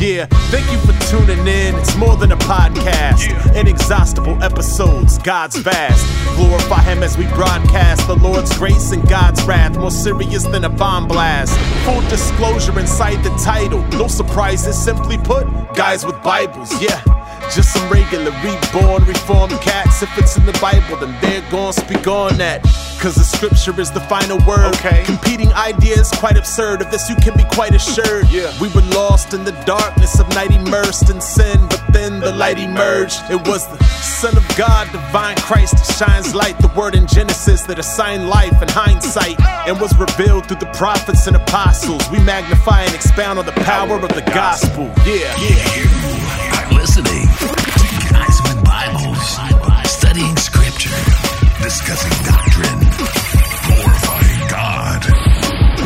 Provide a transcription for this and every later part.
Yeah, thank you for tuning in. It's more than a podcast. Inexhaustible episodes, God's vast. Glorify Him as we broadcast the Lord's grace and God's wrath, more serious than a bomb blast. Full disclosure inside the title. No surprises, simply put, guys with Bibles, yeah. Just some regular, reborn, reformed cats. If it's in the Bible, then they're gonna speak on that. Cause the scripture is the final word. Okay. Competing ideas, quite absurd. Of this, you can be quite assured. Yeah. We were lost in the darkness of night, immersed in sin, but then the light emerged. It was the Son of God, divine Christ, that shines light. The word in Genesis that assigned life in hindsight and was revealed through the prophets and apostles. We magnify and expound on the power of the gospel. Yeah. Yeah, discussing doctrine, glorifying God,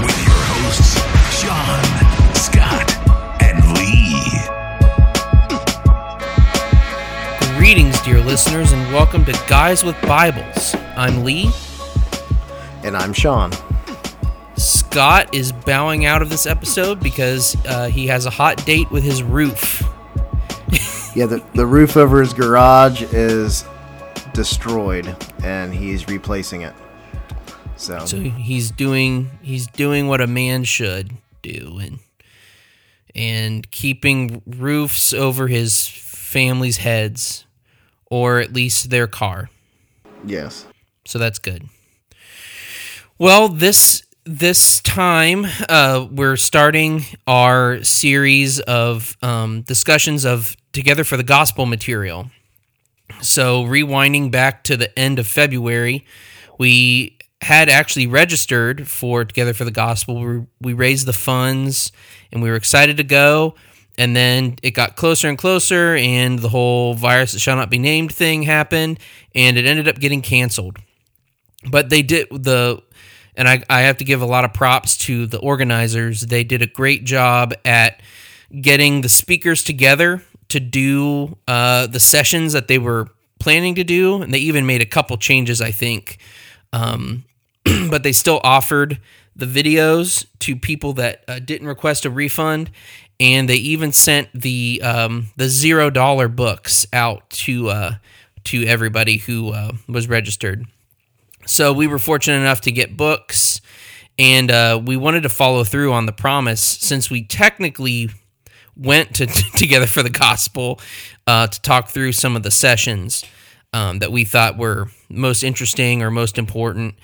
with your hosts, Sean, Scott, and Lee. Greetings, dear listeners, and welcome to Guys with Bibles. I'm Lee. And I'm Sean. Scott is bowing out of this episode because uh, he has a hot date with his roof. Yeah, the, the roof over his garage is destroyed and he's replacing it. So, So he's doing he's doing what a man should do and and keeping roofs over his family's heads or at least their car. yes. So that's good. Well, this this time uh, we're starting our series of um, discussions of Together for the Gospel material. So rewinding back to the end of February, we had actually registered for Together for the Gospel. We, raised the funds and we were excited to go. And then it got closer and closer, and the whole virus that shall not be named thing happened, and it ended up getting canceled but they did the and I, I have to give a lot of props to the organizers they did a great job at getting the speakers together to do uh, the sessions that they were planning to do and they even made a couple changes i think. Um, but they still offered the videos to people that uh, didn't request a refund and they even sent the um, the zero dollar books out to uh, to everybody who uh, was registered. So we were fortunate enough to get books, and uh, we wanted to follow through on the promise since we technically went to together for the gospel uh, to talk through some of the sessions um, that we thought were most interesting or most important.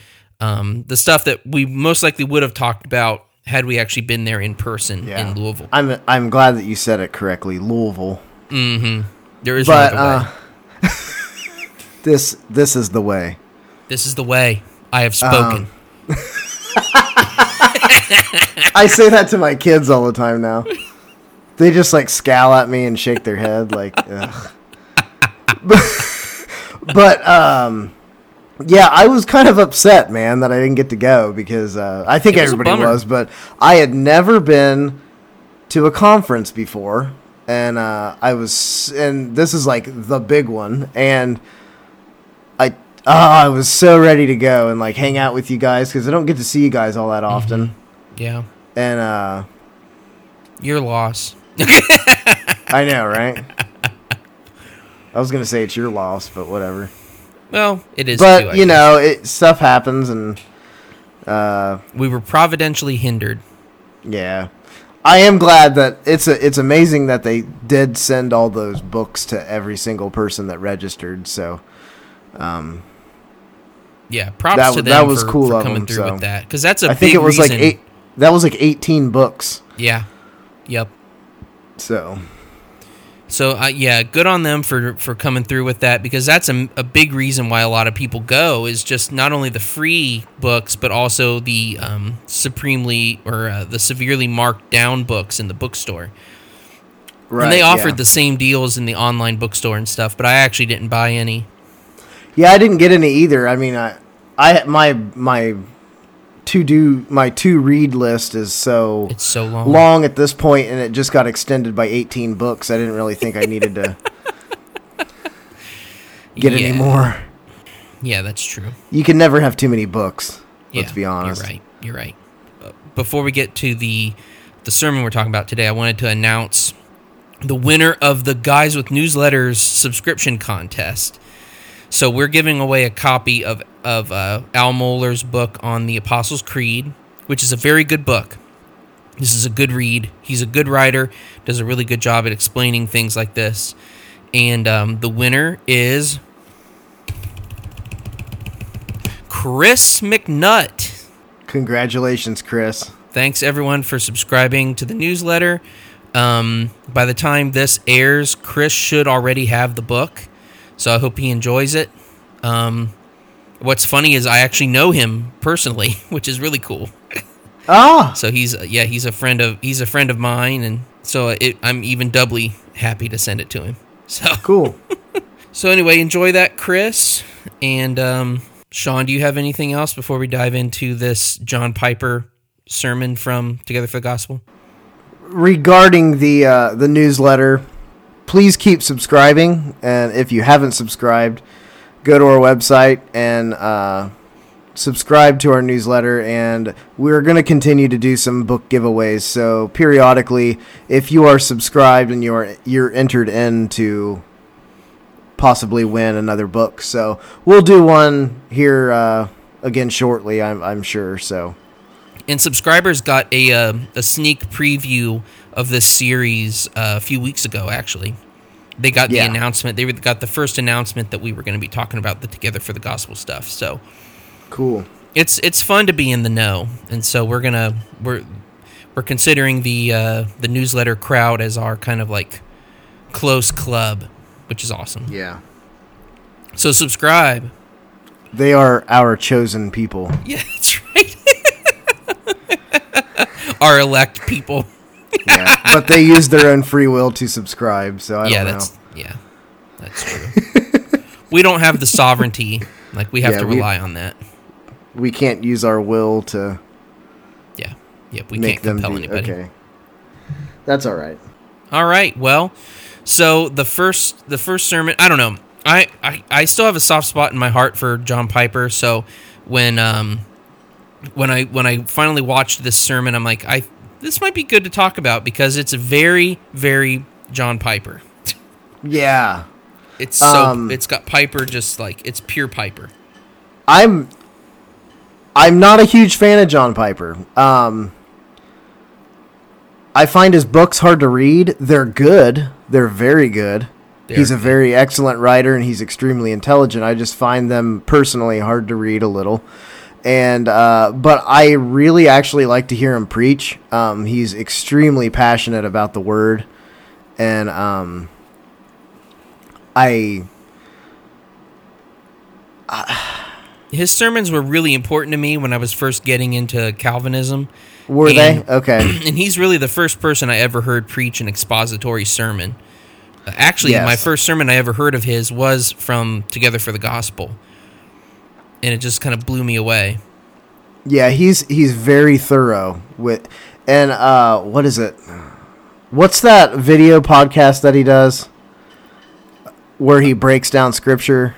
Um, the stuff that we most likely would have talked about had we actually been there in person Yeah. in Louisville. I'm I'm glad that you said it correctly, Louisville. There is But way. uh this this is the way. this is the way I have spoken. I say that to my kids all the time now. They just like scowl at me and shake their head like ugh. But, but um yeah, I was kind of upset, man, that I didn't get to go because uh, I think was everybody was, but I had never been to a conference before, and uh, I was, and this is like the big one, and I, oh, I was so ready to go and like hang out with you guys because I don't get to see you guys all that often, yeah, and uh, your loss. I know, right? I was gonna say it's your loss, but whatever. Well, it is. But I you guess. know, it stuff happens, and uh, we were providentially hindered. yeah, I am glad that it's a, it's amazing that they did send all those books to every single person that registered. So um, Yeah, props That to them that was for, cool for coming them, through so. with that because that's a I think it was like eight. That was like eighteen books. Yeah, yep. So So uh, yeah, good on them for for coming through with that because that's a, a big reason why a lot of people go is just not only the free books but also the um, supremely or uh, the severely marked down books in the bookstore. right, and they offered yeah. the same deals in the online bookstore and stuff, but I actually didn't buy any. Yeah, I didn't get any either. I mean, I, I my my to do my to read list is so It's so long. long at this point, and it just got extended by eighteen books. I didn't really think I needed to get any Yeah. more. Yeah, that's true. You can never have too many books. Let's be honest. You're right. You're right. Before we get to the the sermon we're talking about today, I wanted to announce the winner of the Guys with Newsletters subscription contest. So we're giving away a copy of of uh, Al Mohler's book on the Apostles' Creed, which is a very good book. This is a good read. He's a good writer, does a really good job at explaining things like this. And um, the winner is Chris McNutt. Congratulations, Chris. Thanks everyone for subscribing to the newsletter. Um, by the time this airs, Chris should already have the book, so I hope he enjoys it. Um, what's funny is I actually know him personally, which is really cool. Ah, So he's yeah he's a friend of he's a friend of mine, and so it, I'm even doubly happy to send it to him. So cool. so anyway, enjoy that, Chris. And um, Sean, do you have anything else before we dive into this John Piper sermon from Together for the Gospel? Regarding the uh, the newsletter, please keep subscribing, and if you haven't subscribed, go to our website and uh, subscribe to our newsletter. And we're going to continue to do some book giveaways. So periodically, if you are subscribed and you're you're entered in to possibly win another book, so we'll do one here uh, again shortly. I'm I'm sure. So. And subscribers got a uh, a sneak preview of this series uh, a few weeks ago. Actually, they got the announcement. They got the first announcement that we were going to be talking about the Together for the Gospel stuff. So Cool. it's it's fun to be in the know, and so we're gonna we're we're considering the uh, the newsletter crowd as our kind of like close club, which is awesome. Yeah. So subscribe. They are our chosen people. Yeah, that's right. Our elect people. Yeah. but they use their own free will to subscribe, so I yeah, don't know. that's yeah, that's true. we don't have the sovereignty. Like we have Yeah, to we- rely on that. We can't use our will to Yeah, yep. We can't compel do anybody. okay. That's all right. All right. Well, so the first the first sermon, I don't know. I, I I still have a soft spot in my heart for John Piper. So when um when I when I finally watched this sermon, I'm like, I this might be good to talk about because it's very very John Piper. Yeah. It's so Um, it's got Piper just like it's pure Piper. I'm I'm not a huge fan of John Piper. Um I find his books hard to read. They're good. They're very good. They're he's a good. very excellent writer and he's extremely intelligent. I just find them personally hard to read a little. And uh, but I really actually like to hear him preach. Um, he's extremely passionate about the word, and um, I His sermons were really important to me when I was first getting into Calvinism. were And- they okay? and he's really the first person I ever heard preach an expository sermon. Uh, Actually, Yes. my first sermon I ever heard of his was from Together for the Gospel, and it just kind of blew me away. Yeah, he's he's very thorough with, and uh, what is it? What's that video podcast that he does, where he breaks down scripture?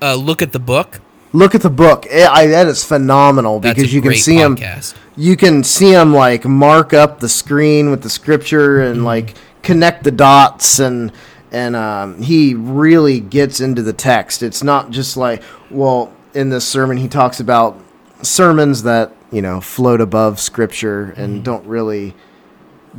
Uh, look at the book. Look at the book. It, I, that is phenomenal That's because you can see him. You can see him like mark up the screen with the scripture and Mm-hmm. like connect the dots and and um, he really gets into the text. It's not just like well, in this sermon he talks about sermons that you know float above scripture and Mm-hmm. don't really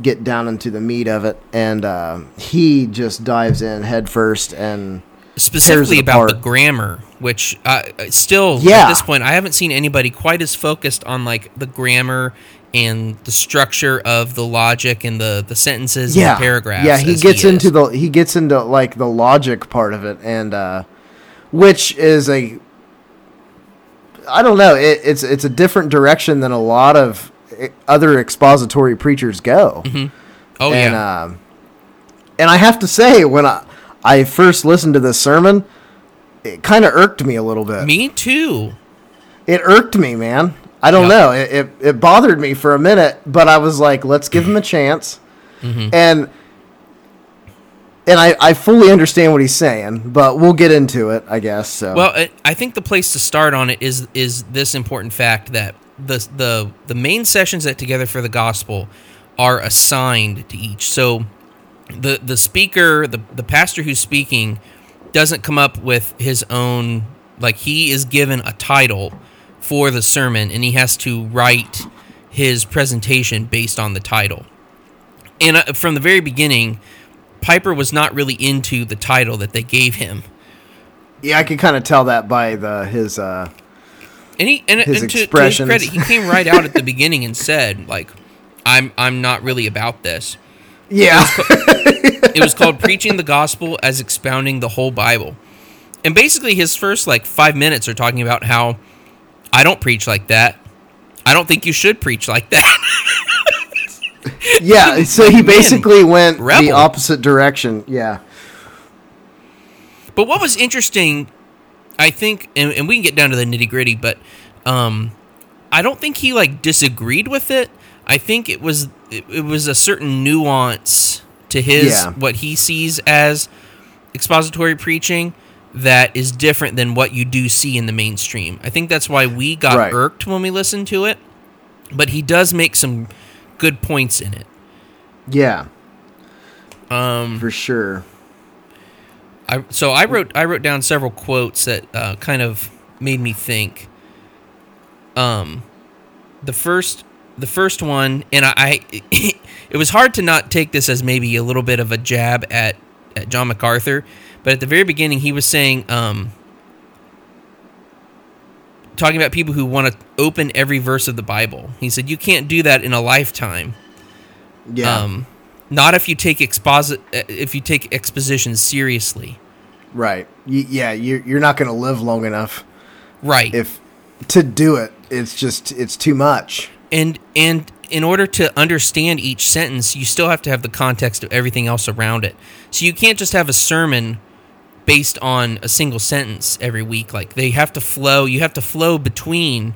get down into the meat of it. And uh, he just dives in headfirst and specifically about the grammar, which uh, still at this point I haven't seen anybody quite as focused on like the grammar and the structure of the logic and the the sentences and the paragraphs. Yeah, he gets is. into the he gets into like the logic part of it, and uh, which is a I don't know. It, it's it's a different direction than a lot of eh, other expository preachers go. oh and, yeah, um, and I have to say, when I I first listened to this sermon, it kind of irked me a little bit. me too. It irked me, man. I don't Yeah. know. It, it it bothered me for a minute, but I was like, let's give him a chance. Mm-hmm. And and I, I fully understand what he's saying, but we'll get into it, I guess. So Well, I- think the place to start on it is is this important fact that the the the main sessions that Together for the Gospel are assigned to each. So the the speaker, the the pastor who's speaking, doesn't come up with his own. Like he is given a title for the sermon, and he has to write his presentation based on the title. And uh, from the very beginning, Piper was not really into the title that they gave him. Yeah, I could kind of tell that by the his. uh And he and, His and to, to his credit, he came right out at the beginning and said, like, "I'm I'm not really about this." Yeah, It was called preaching the gospel as expounding the whole Bible. And basically his first like 5 minutes are talking about how I don't preach like that. I don't think you should preach like that. yeah. So he basically went the opposite direction. Yeah, but what was interesting, I think and, and we can get down to the nitty-gritty, but um I don't think he like disagreed with it. I think it was it, it was a certain nuance to his Yeah. what he sees as expository preaching that is different than what you do see in the mainstream. I think that's why we got Right. irked when we listened to it. But he does make some good points in it. yeah, Um, for sure. I so I wrote I wrote down several quotes that uh, kind of made me think. Um, the first the first one, and I, I it was hard to not take this as maybe a little bit of a jab at at John MacArthur, but at the very beginning he was saying um. Talking about people who want to open every verse of the Bible. He said, You can't do that in a lifetime. Yeah, Um, not if you take exposit uh, if you take exposition seriously. right. Y- yeah, you're you're not going to live long enough Right. if to do it. It's just it's too much. and and in order to understand each sentence, you still have to have the context of everything else around it. So you can't just have a sermon based on a single sentence every week. Like they have to flow. You have to flow between.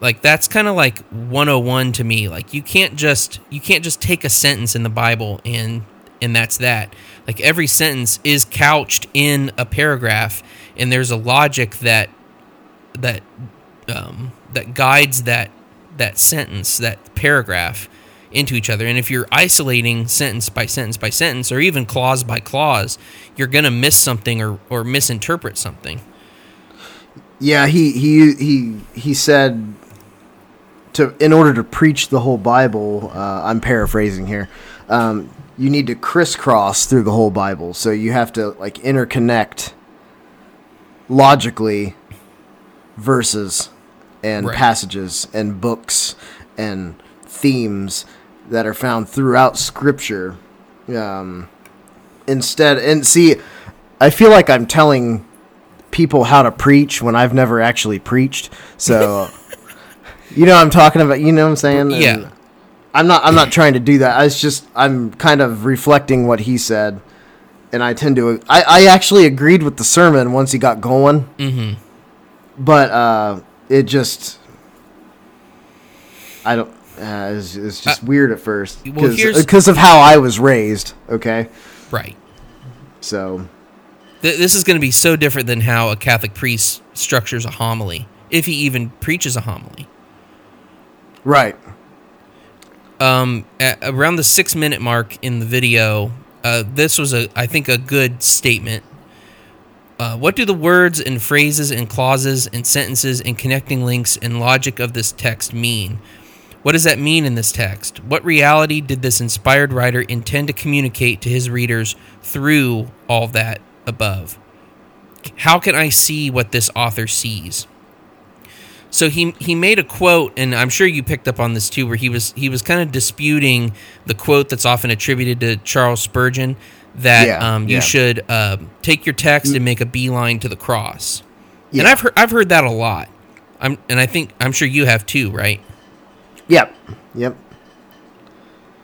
Like that's kind of like 101 to me. Like you can't just you can't just take a sentence in the Bible and and that's that. Like every sentence is couched in a paragraph and there's a logic that that um, that guides that that sentence, that paragraph into each other. And if you're isolating sentence by sentence by sentence, or even clause by clause, you're gonna miss something or, or misinterpret something. Yeah, he he he he said to in order to preach the whole Bible. Uh, I'm paraphrasing here. Um, you need to crisscross through the whole Bible, so you have to like interconnect logically verses and Right. passages and books and themes that are found throughout Scripture. Um, instead, and see, I feel like I'm telling people how to preach when I've never actually preached. So, you know, what I'm talking about. You know what I'm saying? And Yeah. I'm not. I'm not trying to do that. I was just. I'm kind of reflecting what he said, and I tend to. I, I actually agreed with the sermon once he got going. Mm-hmm. But uh, it just. I don't. Uh, it's, it's just weird at first well, because of how I was raised. Okay, Right. so Th- this is going to be so different than how a Catholic priest structures a homily, if he even preaches a homily. right. um, around the six minute mark in the video, uh, this was a I think a good statement. Uh, what do the words and phrases and clauses and sentences and connecting links and logic of this text mean? What does that mean in this text? What reality did this inspired writer intend to communicate to his readers through all that above? How can I see what this author sees? So he he made a quote, and I'm sure you picked up on this too, where he was he was kind of disputing the quote that's often attributed to Charles Spurgeon that Yeah, um, you yeah. should um, take your text and make a beeline to the cross. And I've heard I've heard that a lot. I'm and I think I'm sure you have too, right? Yep. Yep.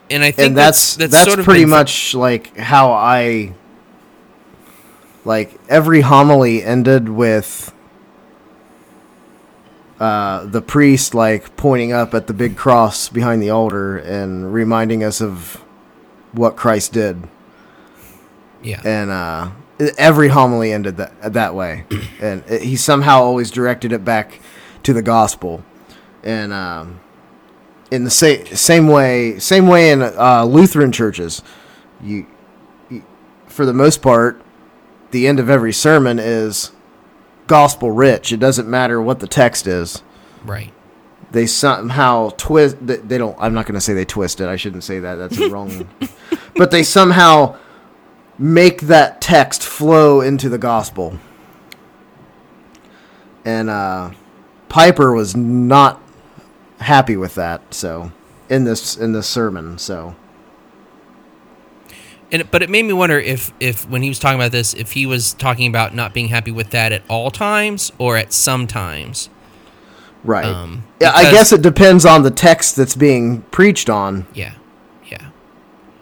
And I think and that's that's, sort of pretty been- much like how I like every homily ended with uh, the priest like pointing up at the big cross behind the altar and reminding us of what Christ did, yeah. and uh, every homily ended that that way, and it, he somehow always directed it back to the gospel, and um, in the same same way, same way in uh, Lutheran churches, you for the most part, the end of every sermon is gospel rich. It doesn't matter what the text is. Right. They somehow twist. They they don't. I'm not going to say they twist it. I shouldn't say that. That's wrong. but they somehow make that text flow into the gospel. And uh, Piper was not happy with that. So in this in this sermon, so And but it made me wonder if if when he was talking about this, if he was talking about not being happy with that at all times or at some times. right. Um, yeah, I guess it depends on the text that's being preached on. Yeah.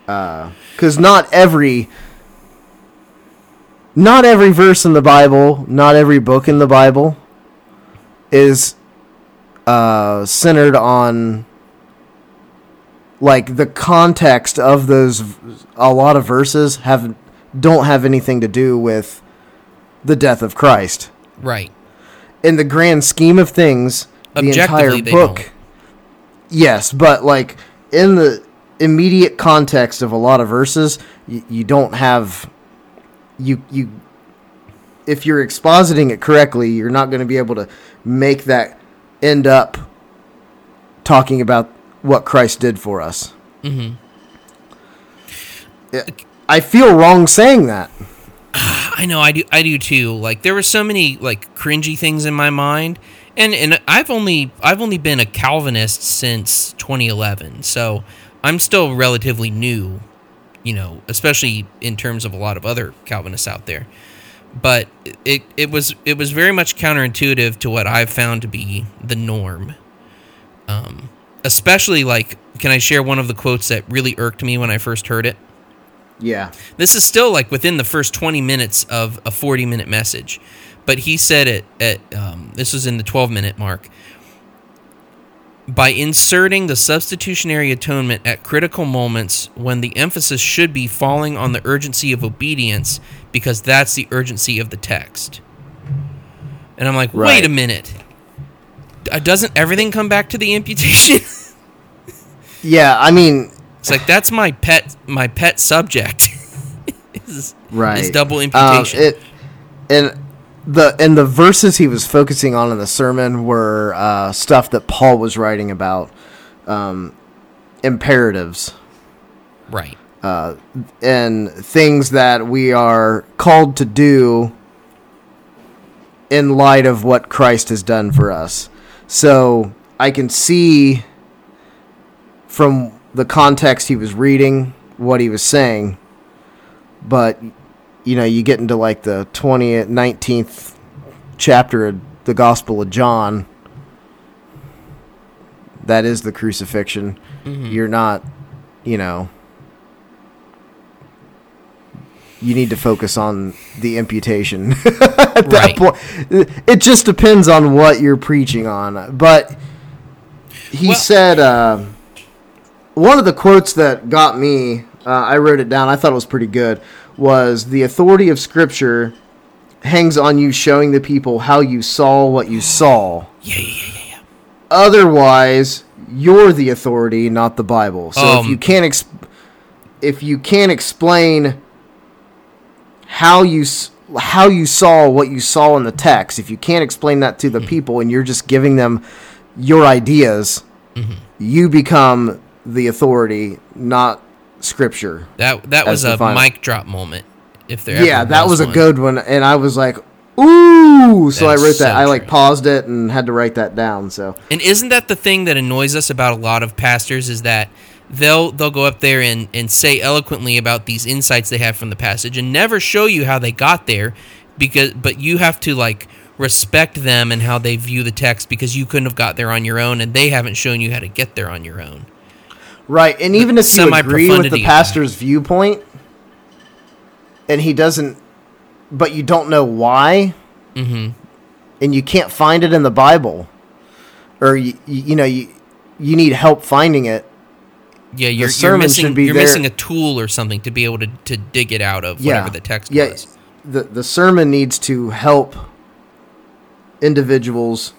Yeah. because not every not every verse in the bible not every book in the bible is uh centered on like the context of those a lot of verses have don't have anything to do with the death of christ Right. in the grand scheme of things the entire book don't. yes but like in the immediate context of a lot of verses you, you don't have you you if you're expositing it correctly you're not going to be able to make that end up talking about what christ did for us mm-hmm. i feel wrong saying that I know I do I do too. Like there were so many like cringy things in my mind. And and I've only I've only been a Calvinist since 2011. So I'm still relatively new, you know, especially in terms of a lot of other Calvinists out there. But it it was it was very much counterintuitive to what I've found to be the norm. Um especially like can I share one of the quotes that really irked me when I first heard it? yeah This is still like within the first 20 minutes of a 40 minute message. But he said it at, um, this was in the 12 minute mark. By inserting the substitutionary atonement at critical moments when the emphasis should be falling on the urgency of obedience because that's the urgency of the text. And I'm like, wait a minute. Uh, Doesn't everything come back to the imputation? yeah i mean it's like that's my pet my pet subject. is, right is double Um, imputation. it and the and the verses he was focusing on in the sermon were uh, stuff that Paul was writing about um, imperatives right. Uh, and things that we are called to do in light of what Christ has done for us. So I can see from the context he was reading what he was saying, but you know, you get into like the 20th, 19th chapter of the Gospel of John. That is the crucifixion. Mm-hmm. You're not, you know, you need to focus on the imputation at that Right. point. It just depends on what you're preaching on. But he Well- said uh, one of the quotes that got me. Uh, I wrote it down. I thought it was pretty good. Was the authority of Scripture hangs on you showing the people how you saw what you saw. Yeah, yeah, yeah, yeah. Otherwise, you're the authority, not the Bible. So if Um, you can't ex- if you can't explain how you how you saw what you saw in the text, if you can't explain that to the Mm-hmm. people and you're just giving them your ideas, Mm-hmm. you become the authority, not scripture. That that was a final- mic drop moment. If there yeah, that was a good one, and I was like, "Ooh!" So I wrote that. so I like paused it and had to write that down. So And isn't that the thing that annoys us about a lot of pastors is that they'll they'll go up there and, and say eloquently about these insights they have from the passage and never show you how they got there because but you have to like respect them and how they view the text because you couldn't have got there on your own and they haven't shown you how to get there on your own. Right, and even if you agree with the pastor's viewpoint, and he doesn't, but you don't know why, Mm-hmm. and you can't find it in the Bible, or you, you, you know you you need help finding it. Yeah, you're, you're missing should be you're there- missing a tool or something to be able to, to dig it out of Yeah, whatever the text yeah, was. the the sermon needs to help individuals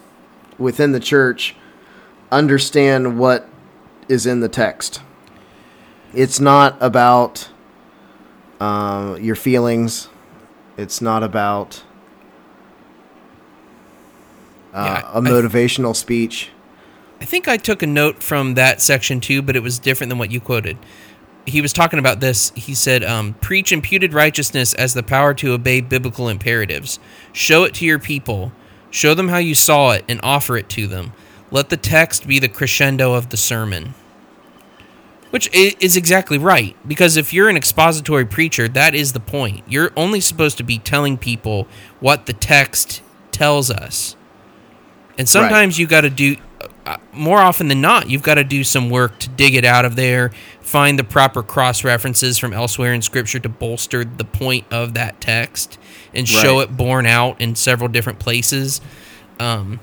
within the church understand what is in the text. It's not about um, your feelings. It's not about uh, Yeah, a motivational speech. I think I took a note from that section too, but it was different than what you quoted. He was talking about this. He said, um, Preach imputed righteousness as the power to obey biblical imperatives. Show it to your people. Show them how you saw it and offer it to them. Let the text be the crescendo of the sermon. Which is exactly right. Because if you're an expository preacher, that is the point. You're only supposed to be telling people what the text tells us. And sometimes you got to do, more often than not, you've got to do some work to dig it out of there, find the proper cross references from elsewhere in Scripture to bolster the point of that text and show it borne out in several different places. Um,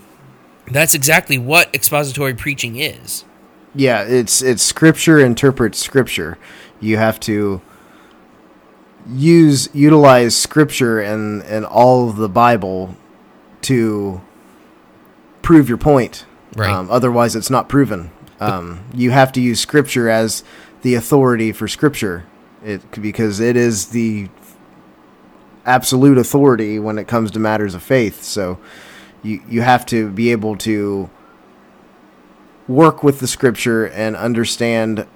that's exactly what expository preaching is. Yeah, it's it's scripture interprets scripture. You have to use utilize scripture and and all of the Bible to prove your point. Right. Um, otherwise, it's not proven. Um, you have to use scripture as the authority for scripture. It because it is the absolute authority when it comes to matters of faith. So you you have to be able to work with the scripture and understand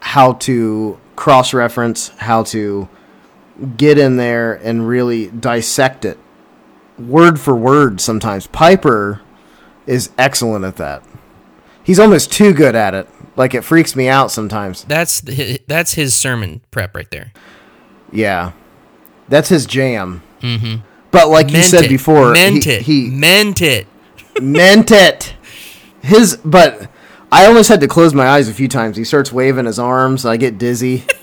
how to cross reference, how to get in there and really dissect it word for word sometimes. Piper is excellent at that. He's almost too good at it. Like it freaks me out sometimes. That's the, that's his sermon prep right there. Yeah. That's his jam. Mm-hmm. But like you said it. before, meant he, it, he meant it. meant it. His, but I almost had to close my eyes a few times. He starts waving his arms. I get dizzy.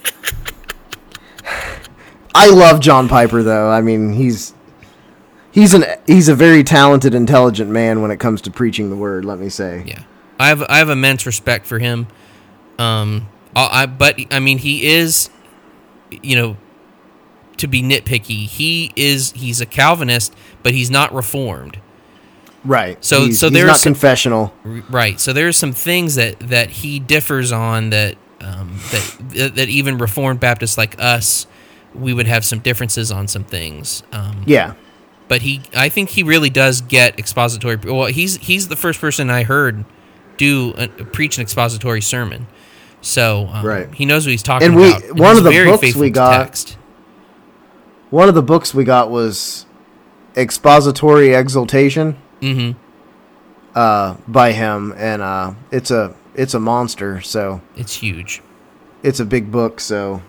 I love John Piper, though. I mean, he's he's an he's a very talented, intelligent man when it comes to preaching the word. Let me say. Yeah, I have I have immense respect for him. Um, I, I but I mean he is, you know, to be nitpicky, he is he's a Calvinist, but he's not reformed. Right. So- he's, so there's not some- confessional. Right. So there's some things that that he differs on that um, that that even Reformed Baptists like us we would have some differences on some things. Um, Yeah. But he I think he really does get expository. Well, he's he's the first person I heard do a, preach an expository sermon. So um, Right. he knows what he's talking And we- about. one of the books we got- text. One of the books we got was Expository Exaltation. Mhm. Uh, by him, and uh, it's a it's a monster. So It's huge. it's a big book. So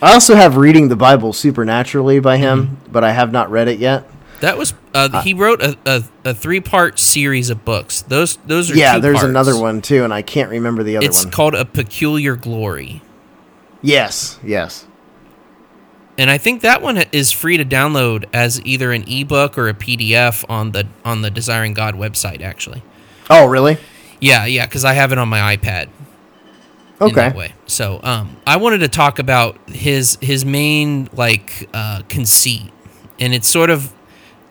I also have reading the Bible supernaturally by him, Mm-hmm. but I have not read it yet. That was uh, he wrote a, a, a three part series of books. Those those are Yeah, there's parts. another one too, and I can't remember the other one. It's one. called a peculiar glory. yes, yes. and I think that one is free to download as either an ebook or a PDF on the on the Desiring God website. Actually, Oh, really? yeah, yeah, because I have it on my iPad. In Okay. that way. So, um, I wanted to talk about his his main like uh, conceit, and it's sort of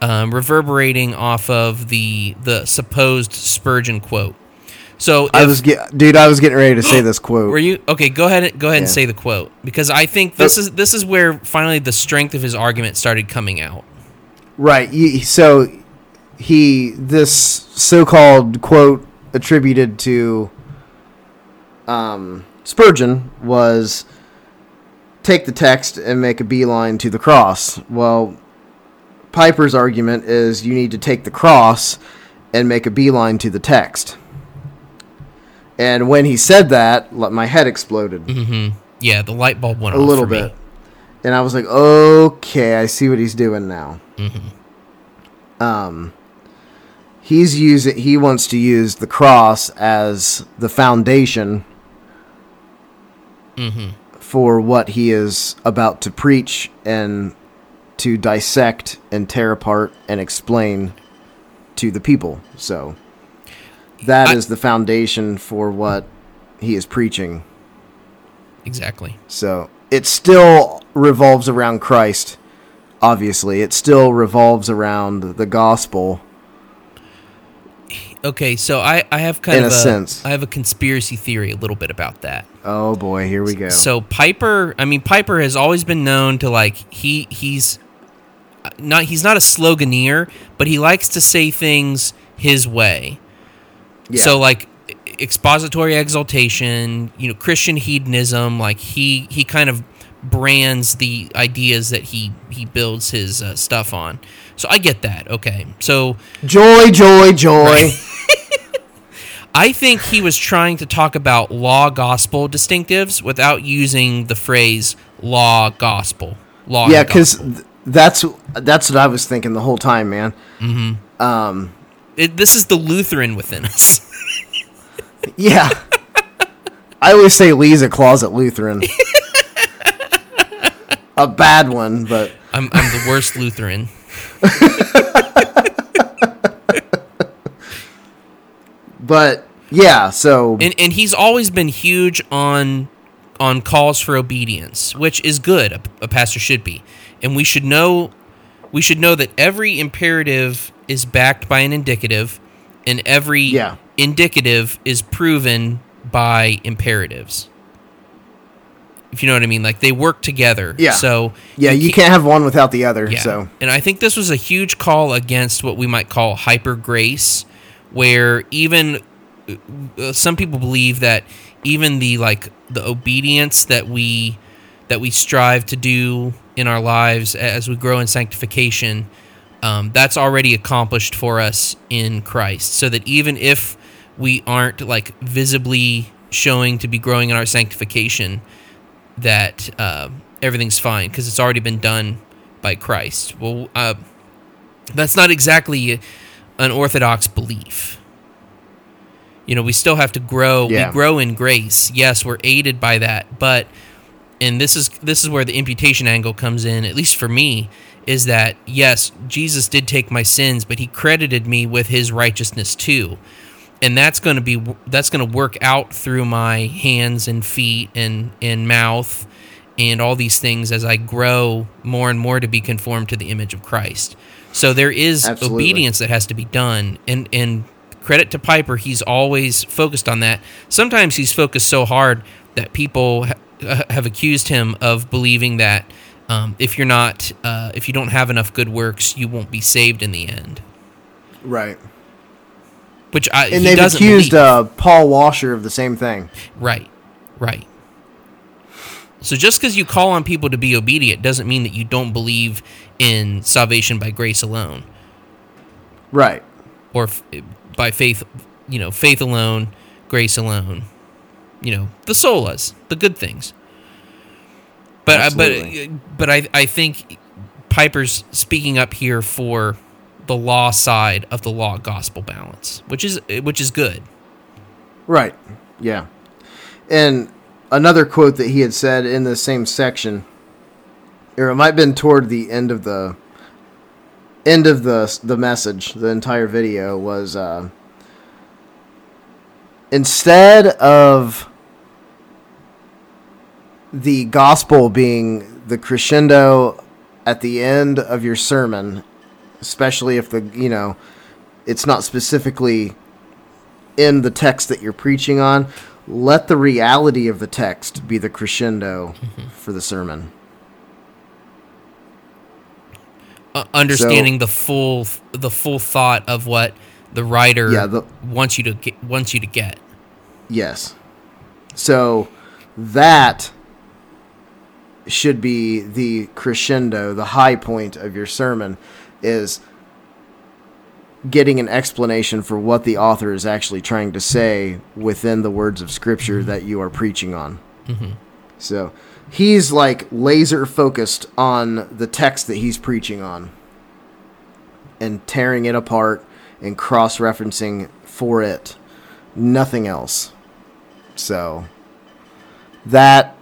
um, reverberating off of the the supposed Spurgeon quote. So, I was get, dude. I was getting ready to say this quote. Were you okay? Go ahead. and Go ahead and say the quote because I think this is this is where finally the strength of his argument started coming out. Right. So he this so-called quote attributed to um, Spurgeon was take the text and make a beeline to the cross. Well, Piper's argument is you need to take the cross and make a beeline to the text. And when he said that, my head exploded mm-hmm. Yeah, the light bulb went a little for me. bit. And I was like, okay, I see what he's doing now. Mm-hmm. Um, he's using. He wants to use the cross as the foundation mm-hmm. for what he is about to preach and to dissect and tear apart and explain to the people. So that is I- the foundation for what he is preaching. Exactly. So it still revolves around Christ. Obviously, it still revolves around the gospel. Okay, so I, I have kind In of a sense. I have a conspiracy theory a little bit about that. Oh boy, here we go. So Piper, I mean Piper has always been known to like he he's not he's not a sloganeer, but he likes to say things his way. Yeah. So like expository exaltation, you know, Christian hedonism, like he he kind of brands the ideas that he he builds his uh, stuff on. So I get that. Okay. So joy, joy, joy. I think he was trying to talk about law gospel distinctives without using the phrase law gospel. Law yeah, because that's that's what I was thinking the whole time, man. Mm-hmm. Um, it- this is the Lutheran within us. Yeah. I always say Lee's a closet Lutheran. a bad one, but I'm, I'm the worst Lutheran. but yeah. So and and he's always been huge on on calls for obedience, which is good. A, a pastor should be, and we should know we should know that every imperative is backed by an indicative, and every Yeah. indicative is proven by imperatives. If you know what I mean, like they work together. Yeah. So yeah, you can't have one without the other. yeah. So And I think this was a huge call against what we might call hyper grace, where even uh, some people believe that even the like the obedience that we that we strive to do in our lives as we grow in sanctification, um, that's already accomplished for us in Christ. So that even if we aren't like visibly showing to be growing in our sanctification, that uh, everything's fine because it's already been done by Christ. Well, uh, that's not exactly an orthodox belief. You know, we still have to grow. Yeah. We grow in grace. Yes, we're aided by that, but and this is this is where the imputation angle comes in. At least for me, is that yes, Jesus did take my sins, but He credited me with His righteousness too and that's going to be that's going to work out through my hands and feet and and mouth and all these things as I grow more and more to be conformed to the image of Christ. So there is Absolutely. obedience that has to be done and and credit to Piper he's always focused on that. Sometimes he's focused so hard that people ha- have accused him of believing that um, if you're not uh, if you don't have enough good works you won't be saved in the end. right. Which I And he they've doesn't accused uh, Paul Washer of the same thing. Right, right. So just because you call on people to be obedient doesn't mean that you don't believe in salvation by grace alone Right. or by faith, you know, faith alone, grace alone. You know, the solas, the good things. But I, but but I I think Piper's speaking up here for the law side of the law gospel balance, which is which is good. Right. Yeah. And another quote that he had said in the same section, or it might have been toward the end of the end of the the message, the entire video was uh, instead of the gospel being the crescendo at the end of your sermon, especially if the you know it's not specifically in the text that you're preaching on, let the reality of the text be the crescendo for the sermon. Uh, understanding the full the full thought of what the writer Yeah, the- wants you to get, wants you to get. Yes. So that should be the crescendo, the high point of your sermon is getting an explanation for what the author is actually trying to say within the words of scripture that you are preaching on. So he's like laser focused on the text that he's preaching on and tearing it apart and cross referencing for it. Nothing else. So that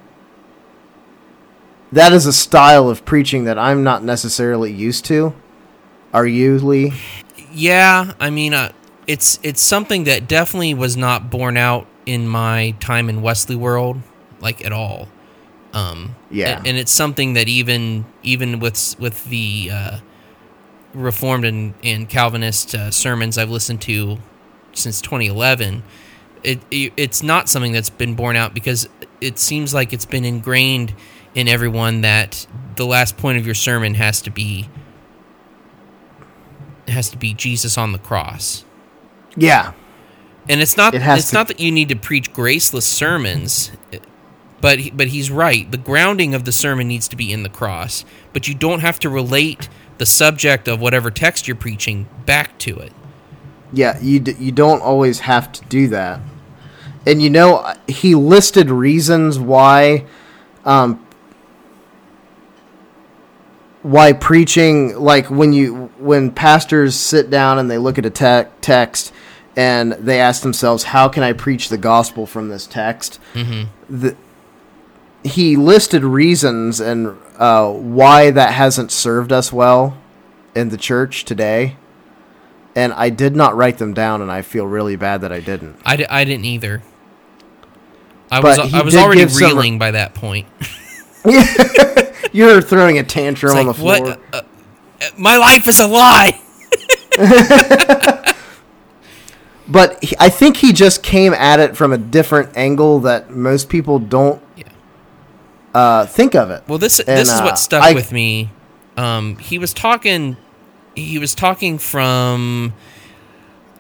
that is a style of preaching that I'm not necessarily used to. Are you, Lee? Yeah, I mean, uh, it's it's something that definitely was not borne out in my time in Wesley World, like at all. Um, Yeah. and, and it's something that even even with with the uh, Reformed and, and Calvinist uh, sermons I've listened to since 2011, it, it it's not something that's been borne out because it seems like it's been ingrained in everyone that the last point of your sermon has to be has to be Jesus on the cross. Yeah. And it's not It it's to- not that you need to preach graceless sermons, but he- but he's right. The grounding of the sermon needs to be in the cross, but you don't have to relate the subject of whatever text you're preaching back to it. Yeah, you d- you don't always have to do that. And you know, he listed reasons why um why preaching like when you when pastors sit down and they look at a te- text and they ask themselves how can I preach the gospel from this text? The, he listed reasons and uh, why that hasn't served us well in the church today and I did not write them down, and I feel really bad that I didn't. I, I didn't either. I But was I was already give some- reeling by that point. You're throwing a tantrum It's on the floor. what? Uh, uh, my life is a lie. But he, I think he just came at it from a different angle that most people don't Yeah. Uh, think of it. Well, this And, this is uh, what stuck I- with me. Um, he was talking. He was talking from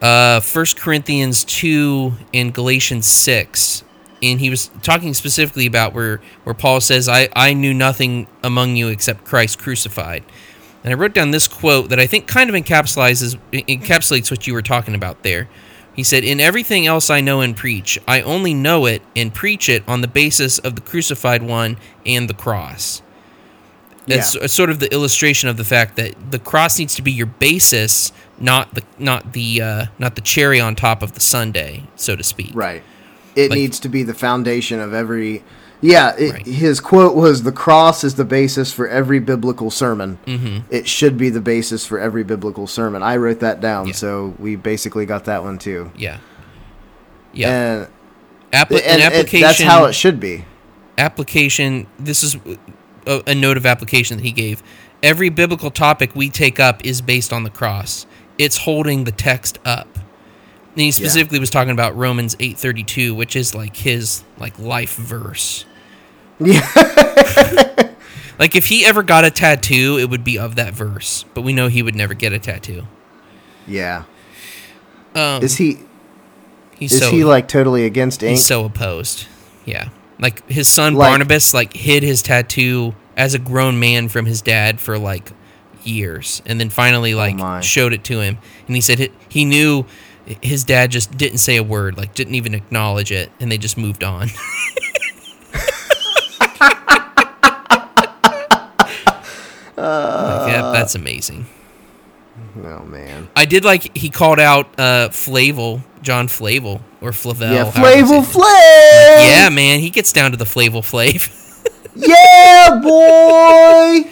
uh, 1 Corinthians two and Galatians six, and he was talking specifically about where where Paul says, "I I knew nothing among you except Christ crucified." And I wrote down this quote that I think kind of encapsulates encapsulates what you were talking about there. He said, "In everything else I know and preach, I only know it and preach it on the basis of the crucified one and the cross." It's Yeah. sort of the illustration of the fact that the cross needs to be your basis, not the not the uh, not the cherry on top of the Sunday, so to speak. Right. It Like- needs to be the foundation of every. Yeah, it, Right. his quote was The cross is the basis for every biblical sermon. Mm-hmm. It should be the basis for every biblical sermon. I wrote that down, Yeah. so we basically got that one too. Yeah. Yeah. And, Appli- and an it- application. that's how it should be. application this is a, a note of application that he gave every biblical topic we take up is based on the cross it's holding the text up and he specifically was talking about romans 8.32 which is like his like life verse Yeah. like if he ever got a tattoo it would be of that verse. But we know he would never get a tattoo. Yeah. um, Is he he's is so he like totally against ink? he's so opposed. Yeah. Like his son Like- barnabas like hid his tattoo as a grown man from his dad for like years. And then finally like Oh showed it to him. And he said he, he knew his dad just didn't say a word like didn't even acknowledge it. And they just moved on Like, yeah, that's amazing oh man. i did like he called out uh flavel john flavel or flavel Yeah, Flavel. Flav. yeah man he gets down to the flavel flav Yeah, boy.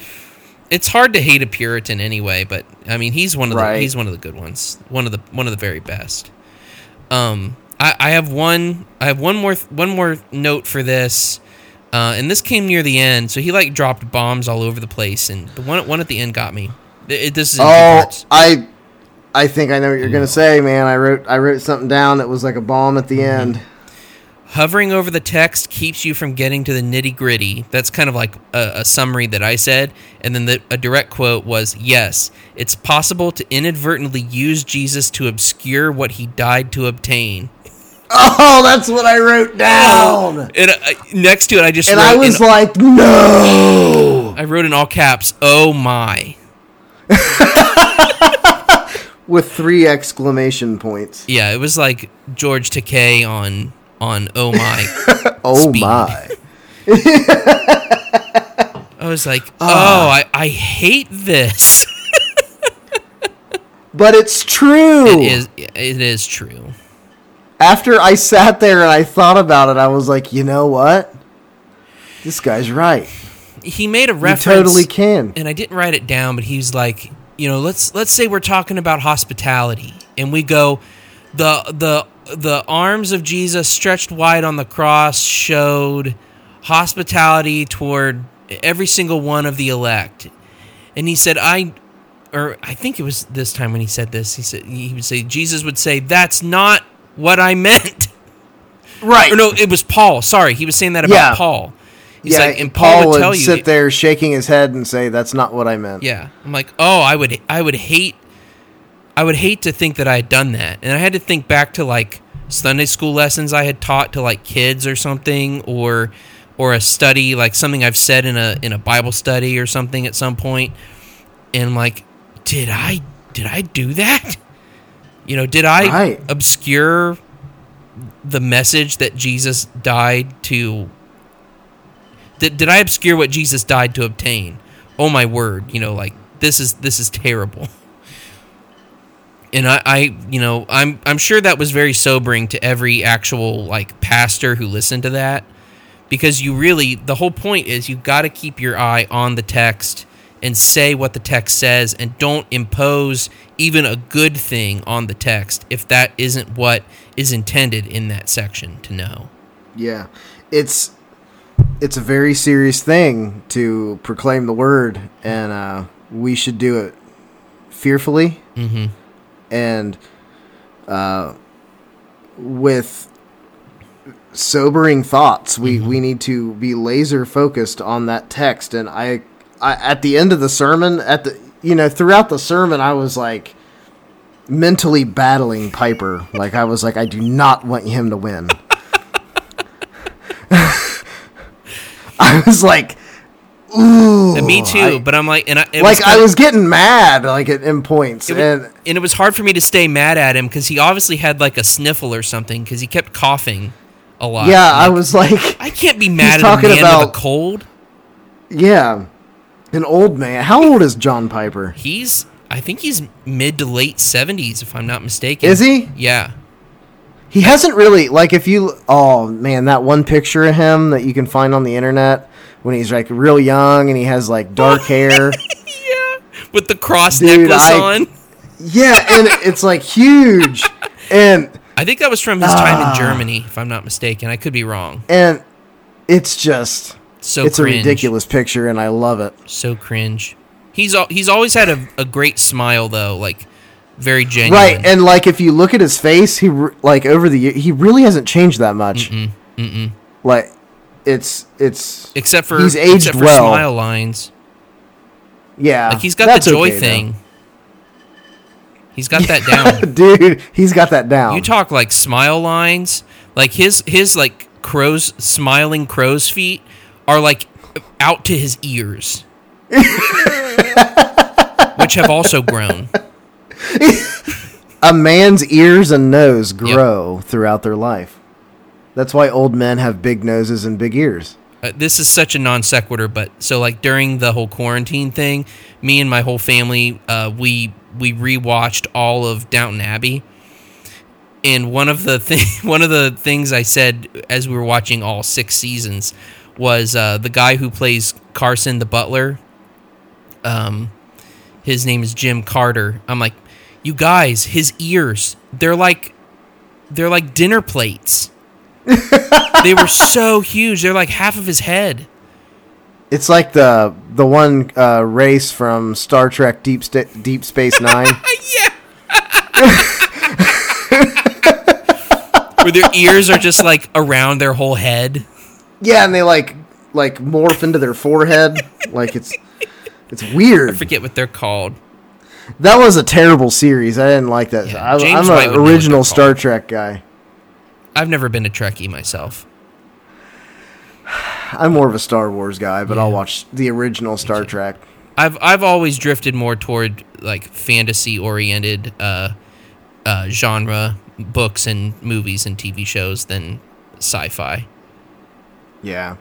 it's hard to hate a Puritan anyway, but I mean he's one of the he's one of the good ones, one of the one of the very best. Um, I, I have one I have one more one more note for this, uh, and this came near the end, so he like dropped bombs all over the place, and the one one at the end got me. It- this is Oh. I I think I know what you're gonna say, man. I wrote I wrote something down that was like a bomb at the Mm-hmm. end. Hovering over the text keeps you from getting to the nitty gritty. That's kind of like a, a summary that I said. And then the, a direct quote was Yes, it's possible to inadvertently use Jesus to obscure what he died to obtain. Oh, that's what I wrote down. And uh, next to it, I just And I was in, like, no. I wrote in all caps, Oh my. With three exclamation points. Yeah, it was like George Takei on on Oh my. Oh Speed. my. I was like, Oh, Ah. I, I hate this. But it's true. it is it is true. After I sat there and I thought about it, I was like, you know what? This guy's right. He made a You reference. totally can. and I didn't write it down, but he was like, you know, let's let's say we're talking about hospitality, and we go, the the the arms of Jesus stretched wide on the cross showed hospitality toward every single one of the elect, and he said, I or I think it was this time when he said this. He said he would say Jesus would say, "That's not what I meant." Right. Or no, it was Paul. Sorry, he was saying that about Yeah. Paul. He's yeah, like, and Paul, would tell you, sit there shaking his head and say, "That's not what I meant." Yeah, I'm like, oh, I would, I would hate, I would hate to think that I had done that, and I had to think back to like Sunday school lessons I had taught to like kids or something, or or a study like something I've said in a in a Bible study or something at some point, and I'm like, did I did I do that? You know, did I Right. obscure the message that Jesus died to did, did I obscure what Jesus died to obtain? Oh my word, you know, like this is this is terrible. And I, I you know, I'm I'm sure that was very sobering to every actual like pastor who listened to that. Because you really the whole point is you've gotta keep your eye on the text and say what the text says and don't impose even a good thing on the text if that isn't what is intended in that section to know. Yeah. It's it's a very serious thing to proclaim the word and uh, we should do it fearfully Mm-hmm. and uh, with sobering thoughts. We we need to be laser focused on that text. And I, I at the end of the sermon, at the you know throughout the sermon, I was like mentally battling Piper. like I was like, I do not want him to win. I was like, ooh, And me too, I- but I'm like, and I, like I kinda- was getting mad, like at in points, It wa- and and it was hard for me to stay mad at him because he obviously had like a sniffle or something because he kept coughing a lot. yeah, I'm I was like, I can't be mad at a talking man with about- a cold. yeah, an old man. How old is John Piper? He's, I think he's mid to late seventies if I'm not mistaken. Is he? Yeah. He hasn't really like if you. Oh man, that one picture of him that you can find on the internet when he's like real young and he has like dark hair. Yeah. With the cross Dude, necklace I- on. Yeah, and it's like huge, and I think that was from his time Ah. in Germany, if I'm not mistaken. I could be wrong. and it's just So it's cringe. a ridiculous picture, and I love it. So cringe. He's al- he's always had a, a great smile though, like very genuine. Right, and like if you look at his face, he re- like over the year, he really hasn't changed that much. Mm-mm, mm-mm. Like it's it's except for He's aged except for well. smile lines. yeah, Like he's got the joy okay, though. thing. He's got that down. dude. He's got that down. You talk like smile lines, like his his like crows smiling crow's feet are like out to his ears. which have also grown. a man's ears and nose grow throughout their life. That's why old men have big noses and big ears. Uh, this is such a non sequitur, but so like during the whole quarantine thing, me and my whole family, uh, we we rewatched all of Downton Abbey, and one of the thing, one of the things I said as we were watching all six seasons was uh, the guy who plays Carson the butler. Um, his name is Jim Carter. I'm like, you guys, his ears, they're like, they're like dinner plates. they were so huge. They're like half of his head. It's like the the one uh, race from Star Trek Deep Sta- Deep Space Nine. yeah. Where their ears are just like around their whole head. Yeah, and they like like morph into their forehead. Like it's it's weird. I forget what they're called. That was a terrible series. I didn't like that. Yeah, I, I'm an would know what original Star called. Trek guy. I've never been a Trekkie myself. I'm more of a Star Wars guy, but I'll watch the original Star Trek. I've I've always drifted more toward like fantasy oriented uh, uh, genre books and movies and TV shows than sci-fi. Yeah.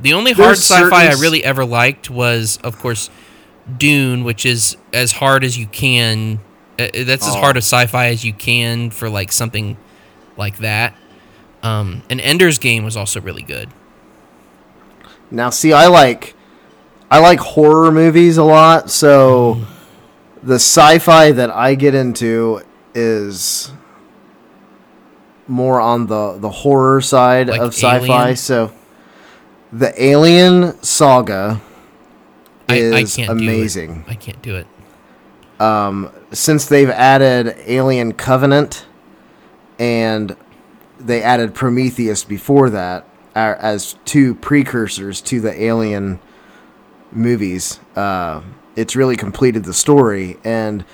The only hard sci-fi I really ever liked was, of course, Dune, which is as hard as you can. uh, That's as Oh. hard a sci-fi as you can for like something like that. Um, and Ender's Game was also really good. Now, see, I like I like horror movies a lot, so the sci-fi that I get into is more on the the horror side Like of sci-fi. Alien? So, the Alien saga I, is I can't amazing. Do it. I can't do it. um, since they've added Alien Covenant and they added Prometheus before that as two precursors to the Alien movies, uh, it's really completed the story and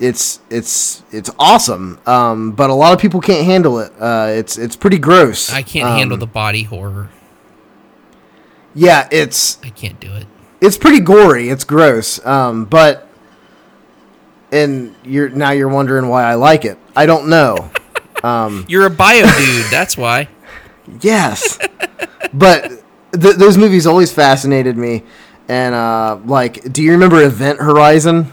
it's it's it's awesome. Um, but a lot of people can't handle it. Uh, it's it's pretty gross. I can't Um, handle the body horror. Yeah, it's I can't do it. it's pretty gory. It's gross. Um, but and you're now you're wondering why I like it. I don't know. Um, You're a bio dude. That's why. yes, but th- those movies always fascinated me. And uh, like, do you remember Event Horizon?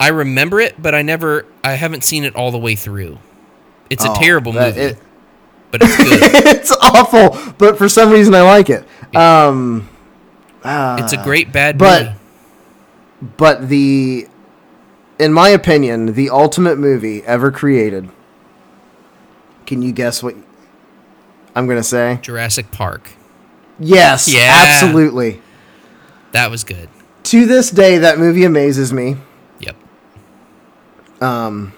I remember it, but I never. I haven't seen it all the way through. It's a Oh, terrible that- movie, it- but it's good. it's awful, but for some reason I like it. Um, it's a great bad but- movie. but the, in my opinion, the ultimate movie ever created. Can you guess what I'm gonna say? Jurassic Park. Yes, Yeah. absolutely. That was good. To this day, that movie amazes me. Um,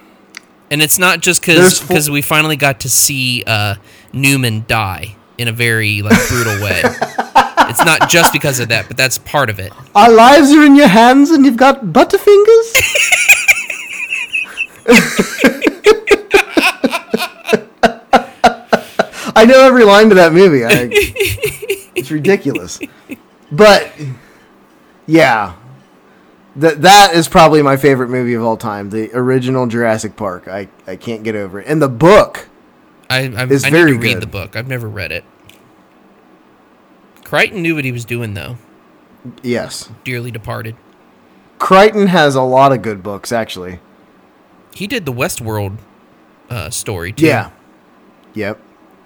And it's not just because because we finally got to see uh, Newman die in a very like brutal way. it's not just because of that, but that's part of it. our lives are in your hands, and you've got butterfingers. I know every line to that movie. I, it's ridiculous, but yeah, that that is probably my favorite movie of all time. The original Jurassic Park. I I can't get over it. And the book. I, I, It's I very need to read good. the book. I've never read it. Crichton knew what he was doing, though. Yes, Dearly departed. Crichton has a lot of good books, actually. He did the Westworld uh, story too. Yeah. Yep.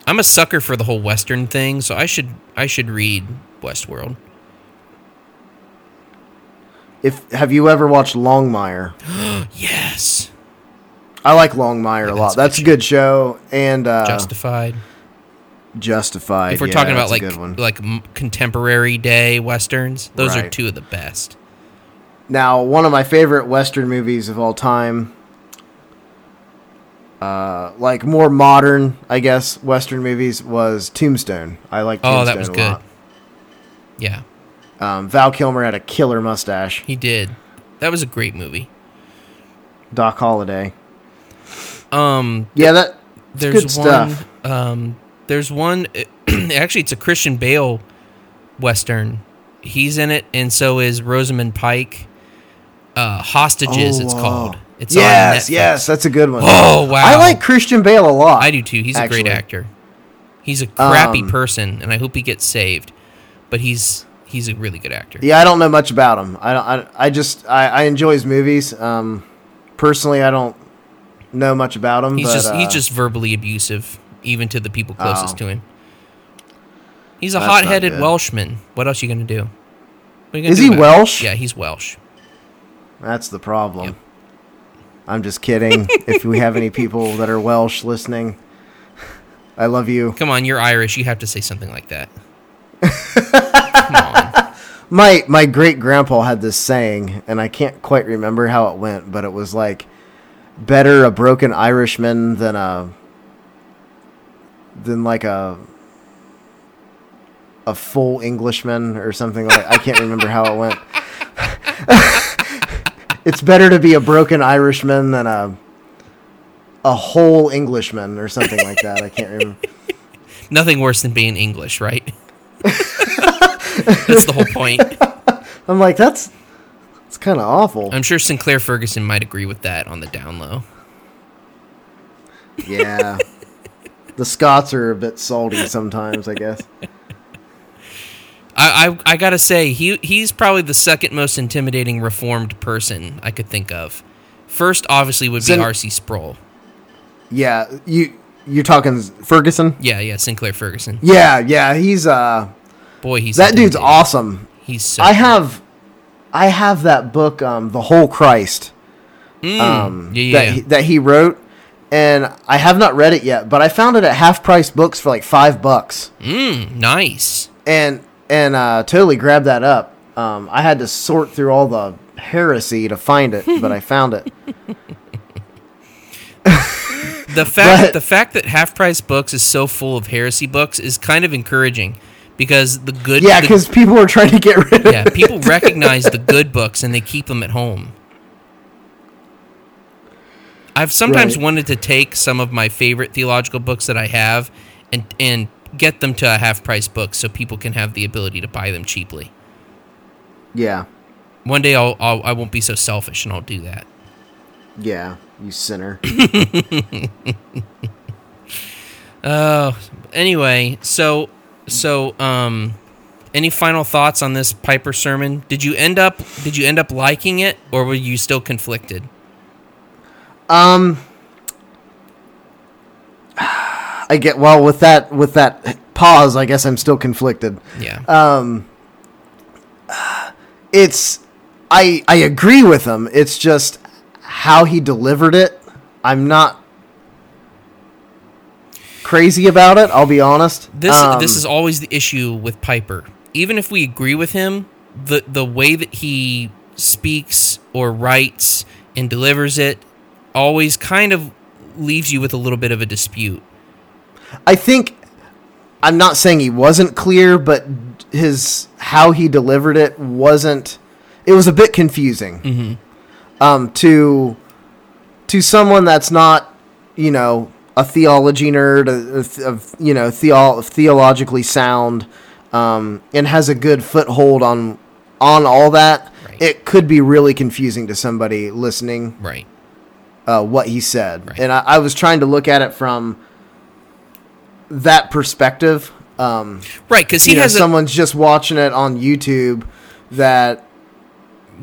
I'm a sucker for the whole Western thing, so I should I should read Westworld. If have you ever watched Longmire? Yes. I like Longmire a lot. that's a good show and uh, Justified. Justified. If we're yeah, talking about like like contemporary day westerns, those are two of the best. Now, one of my favorite Western movies of all time, uh, like more modern, I guess, Western movies was Tombstone. I like Tombstone Oh, that was a good. lot. Yeah, Um, Val Kilmer had a killer mustache. he did. That was a great movie. Doc Holliday. Um, Yeah, that there's good one. stuff. Um, there's one. actually, it's a Christian Bale western. He's in it, and so is Rosamund Pike. Uh, Hostiles, Oh, it's wow. called. It's yes, yes, that's a good one. Oh wow! I like Christian Bale a lot. I do too. He's a great actor. He's a crappy Um, person, and I hope he gets saved. But he's he's a really good actor. Yeah, I don't know much about him. I don't. I, I just I, I enjoy his movies. Um, personally, I don't know much about him. He's but, just he's uh, just verbally abusive, even to the people closest Oh. to him. He's a That's hot-headed. Welshman. What else you gonna do? What are you gonna do? Is do he? Welsh? Yeah, he's Welsh. That's the problem. Yep. I'm just kidding. if we have any people that are Welsh listening, I love you. Come on, you're Irish. You have to say something like that. My my great grandpa had this saying, and I can't quite remember how it went, but it was like, "Better a broken Irishman than a than like a a full Englishman or something like." I can't remember how it went. it's better to be a broken Irishman than a a whole Englishman or something like that. I can't remember. Nothing worse than being English, right? That's the whole point. I'm like, that's it's kind of awful. I'm sure Sinclair Ferguson might agree with that on the down low. Yeah. the Scots are a bit salty sometimes, I guess. I, I I gotta say he he's probably the second most intimidating reformed person I could think of. First, obviously, would be Sin- R.C. Sproul. Yeah, you you're talking Ferguson? Yeah, yeah, Sinclair Ferguson. Yeah, yeah, he's uh Boy, he's that dude's intimidating. awesome. He's so I have I have that book um The Whole Christ Mm, um yeah, yeah, that he, that he wrote and I have not read it yet, but I found it at half price books for like 5 bucks. Mm, nice. and and uh, totally grabbed that up. Um, I had to sort through all the heresy to find it, but I found it. The fact But- the fact that Half Price Books is so full of heresy books is kind of encouraging because the good Yeah, because people are trying to get rid of yeah people recognize the good books and they keep them at home. I've sometimes Right. wanted to take some of my favorite theological books that I have and and get them to a half price book so people can have the ability to buy them cheaply. Yeah, One day I'll, I'll I won't be so selfish and I'll do that. yeah, you sinner. Oh, anyway, so so um any final thoughts on this Piper sermon? Did you end up did you end up liking it or were you still conflicted? Um, I get well with that with that pause. I guess I'm still conflicted. Yeah. Um, it's I I agree with him. It's just how he delivered it. I'm not crazy about it. I'll be honest. This Um, this is always the issue with Piper. Even if we agree with him, the the way that he speaks or writes and delivers it always kind of leaves you with a little bit of a dispute. I think I'm not saying he wasn't clear, but his how he delivered it wasn't. It was a bit confusing. Um, to to someone that's not, you know, a theology nerd, a, a- of you know, theo- theologically sound, um, and has a good foothold on on all that. Right. It could be really confusing to somebody listening Right. uh, what he said, Right. and I, I was trying to look at it from that perspective. Um, Right, cuz he know, has a, someone's just watching it on YouTube that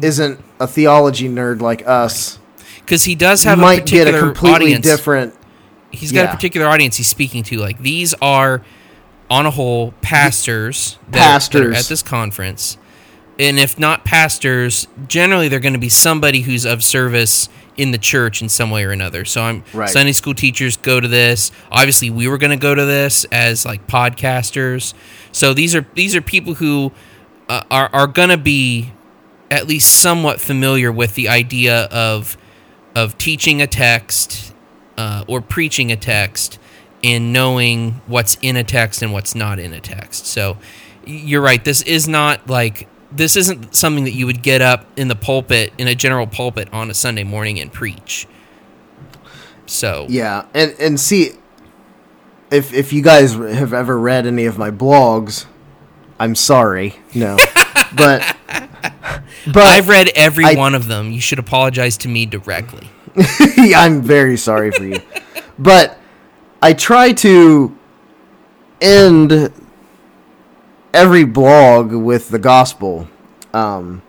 isn't a theology nerd like us. cuz he does have a might get a completely audience. different. He's got Yeah. a particular audience he's speaking to. Like these are, on a whole, pastors that, are- that are Pastors. at this conference, and if not pastors, generally they're going to be somebody who's of service in the church in some way or another. So I'm Right. Sunday school teachers go to this. Obviously, we were going to go to this as like podcasters. So these are these are people who uh, are are going to be at least somewhat familiar with the idea of of teaching a text uh, or preaching a text and knowing what's in a text and what's not in a text. So you're right. This is not like this isn't something that you would get up in the pulpit in a general pulpit on a Sunday morning and preach. So Yeah, and and see, if if you guys have ever read any of my blogs, I'm sorry, no, but but I've read every I- one of them. You should apologize to me directly. I'm very sorry for you. But I try to end every blog with the gospel. Um,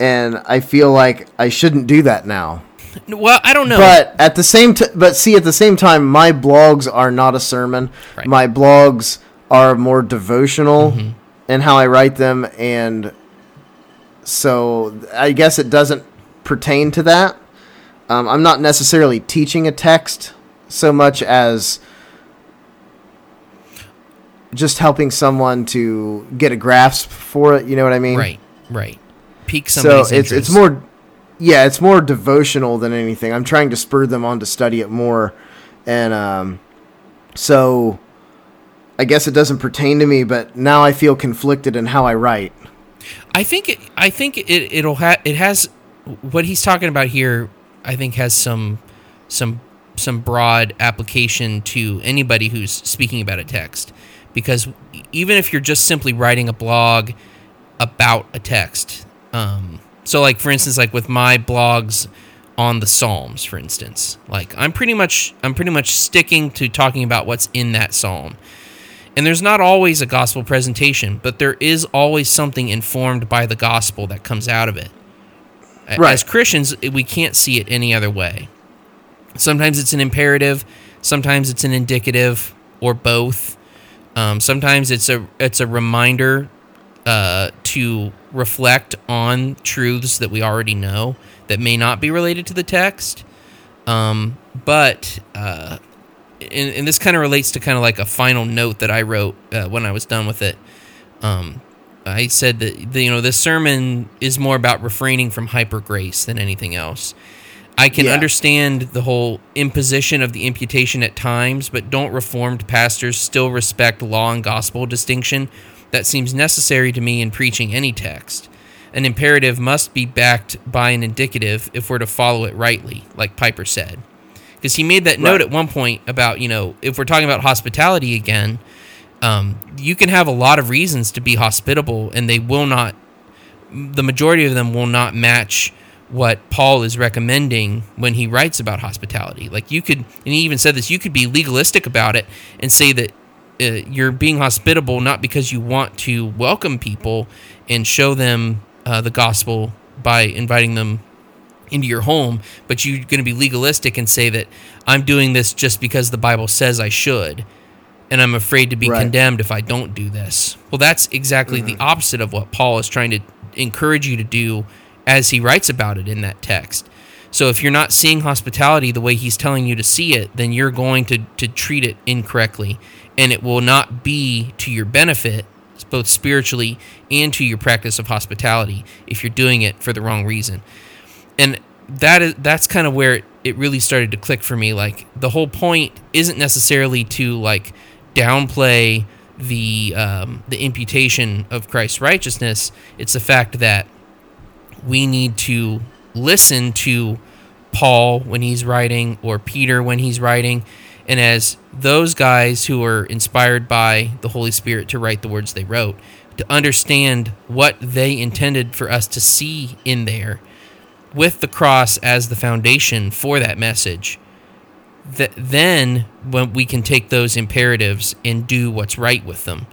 and I feel like I shouldn't do that now. Well, I don't know. But at the same t- but see at the same time my blogs are not a sermon. Right. My blogs are more devotional in how I write them and so I guess it doesn't pertain to that. Um, I'm not necessarily teaching a text so much as just helping someone to get a grasp for it. You know what I mean? right, right. So somebody's it's it's interest. more, yeah, it's more devotional than anything. I'm trying to spur them on to study it more, and um, so I guess it doesn't pertain to me. But now I feel conflicted in how I write. I think it, I think it it'll ha- it has what he's talking about here. I think has some some some broad application to anybody who's speaking about a text, because even if you're just simply writing a blog about a text, um, so like for instance, like with my blogs on the Psalms, for instance, like I'm pretty much I'm pretty much sticking to talking about what's in that psalm. And there's not always a gospel presentation, but there is always something informed by the gospel that comes out of it. Right. As Christians, we can't see it any other way. Sometimes it's an imperative, sometimes it's an indicative, or both. Um, sometimes it's a it's a reminder uh, to reflect on truths that we already know that may not be related to the text. Um, but uh, and, and this kind of relates to kind of like a final note that I wrote uh, when I was done with it. Um, Uh, I said that the, you know this sermon is more about refraining from hyper grace than anything else. I can Yeah. understand the whole imposition of the imputation at times, but don't reformed pastors still respect law and gospel distinction that seems necessary to me in preaching any text? An imperative must be backed by an indicative if we're to follow it rightly, like Piper said. Because he made that note Right. at one point about, you know, if we're talking about hospitality again, um, you can have a lot of reasons to be hospitable, and they will not, the majority of them will not match what Paul is recommending when he writes about hospitality. Like you could, and he even said this, you could be legalistic about it and say that uh, you're being hospitable not because you want to welcome people and show them uh, the gospel by inviting them into your home, but you're going to be legalistic and say that I'm doing this just because the Bible says I should, and I'm afraid to be Right. condemned if I don't do this. Well, that's exactly the mm-hmm. opposite of what Paul is trying to encourage you to do as he writes about it in that text. So if you're not seeing hospitality the way he's telling you to see it, then you're going to, to treat it incorrectly, and it will not be to your benefit, both spiritually and to your practice of hospitality, if you're doing it for the wrong reason and that is that's kind of where it, it really started to click for me like the whole point isn't necessarily to like downplay the um, the imputation of Christ's righteousness. It's the fact that we need to listen to Paul when he's writing or Peter when he's writing. And as those guys who are inspired by the Holy Spirit to write the words they wrote to understand what they intended for us to see in there with the cross as the foundation for that message th- then when we can take those imperatives and do what's right with them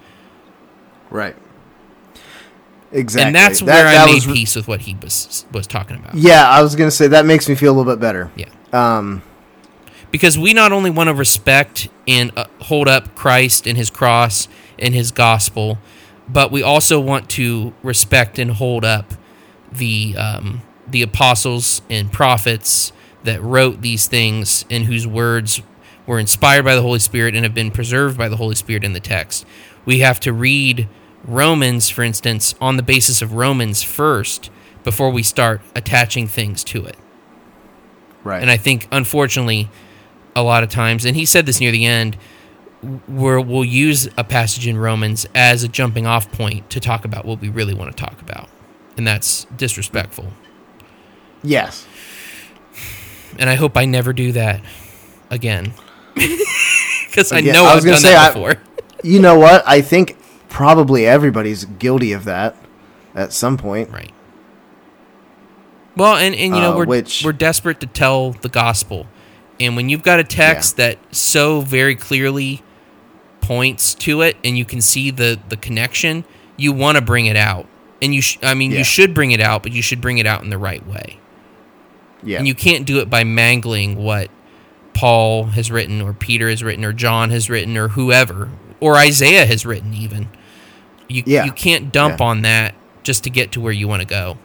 Right. Exactly. and that's That- where i that made was peace with what he was was talking about Yeah, I was gonna say that makes me feel a little bit better. yeah Um, because we not only want to respect and uh, hold up Christ and his cross and his gospel, but we also want to respect and hold up the um, the apostles and prophets that wrote these things and whose words were inspired by the Holy Spirit and have been preserved by the Holy Spirit in the text. We have to read Romans, for instance, on the basis of Romans first before we start attaching things to it. right. And I think, unfortunately, a lot of times, and he said this near the end, where we'll use a passage in Romans as a jumping off point to talk about what we really want to talk about. And that's disrespectful. yes. And I hope I never do that again. Because I Again, know I was have gonna done say, that I- before. You know what? I think probably everybody's guilty of that at some point. Right. Well, and, and you know Uh, we're which- we're desperate to tell the gospel, and when you've got a text that so very clearly points to it, and you can see the the connection, you want to bring it out, and you sh- I mean Yeah. you should bring it out, but you should bring it out in the right way, Yeah. and you can't do it by mangling what Paul has written, or Peter has written, or John has written, or whoever, or Isaiah has written even. You Yeah. you can't dump Yeah. on that just to get to where you want to go.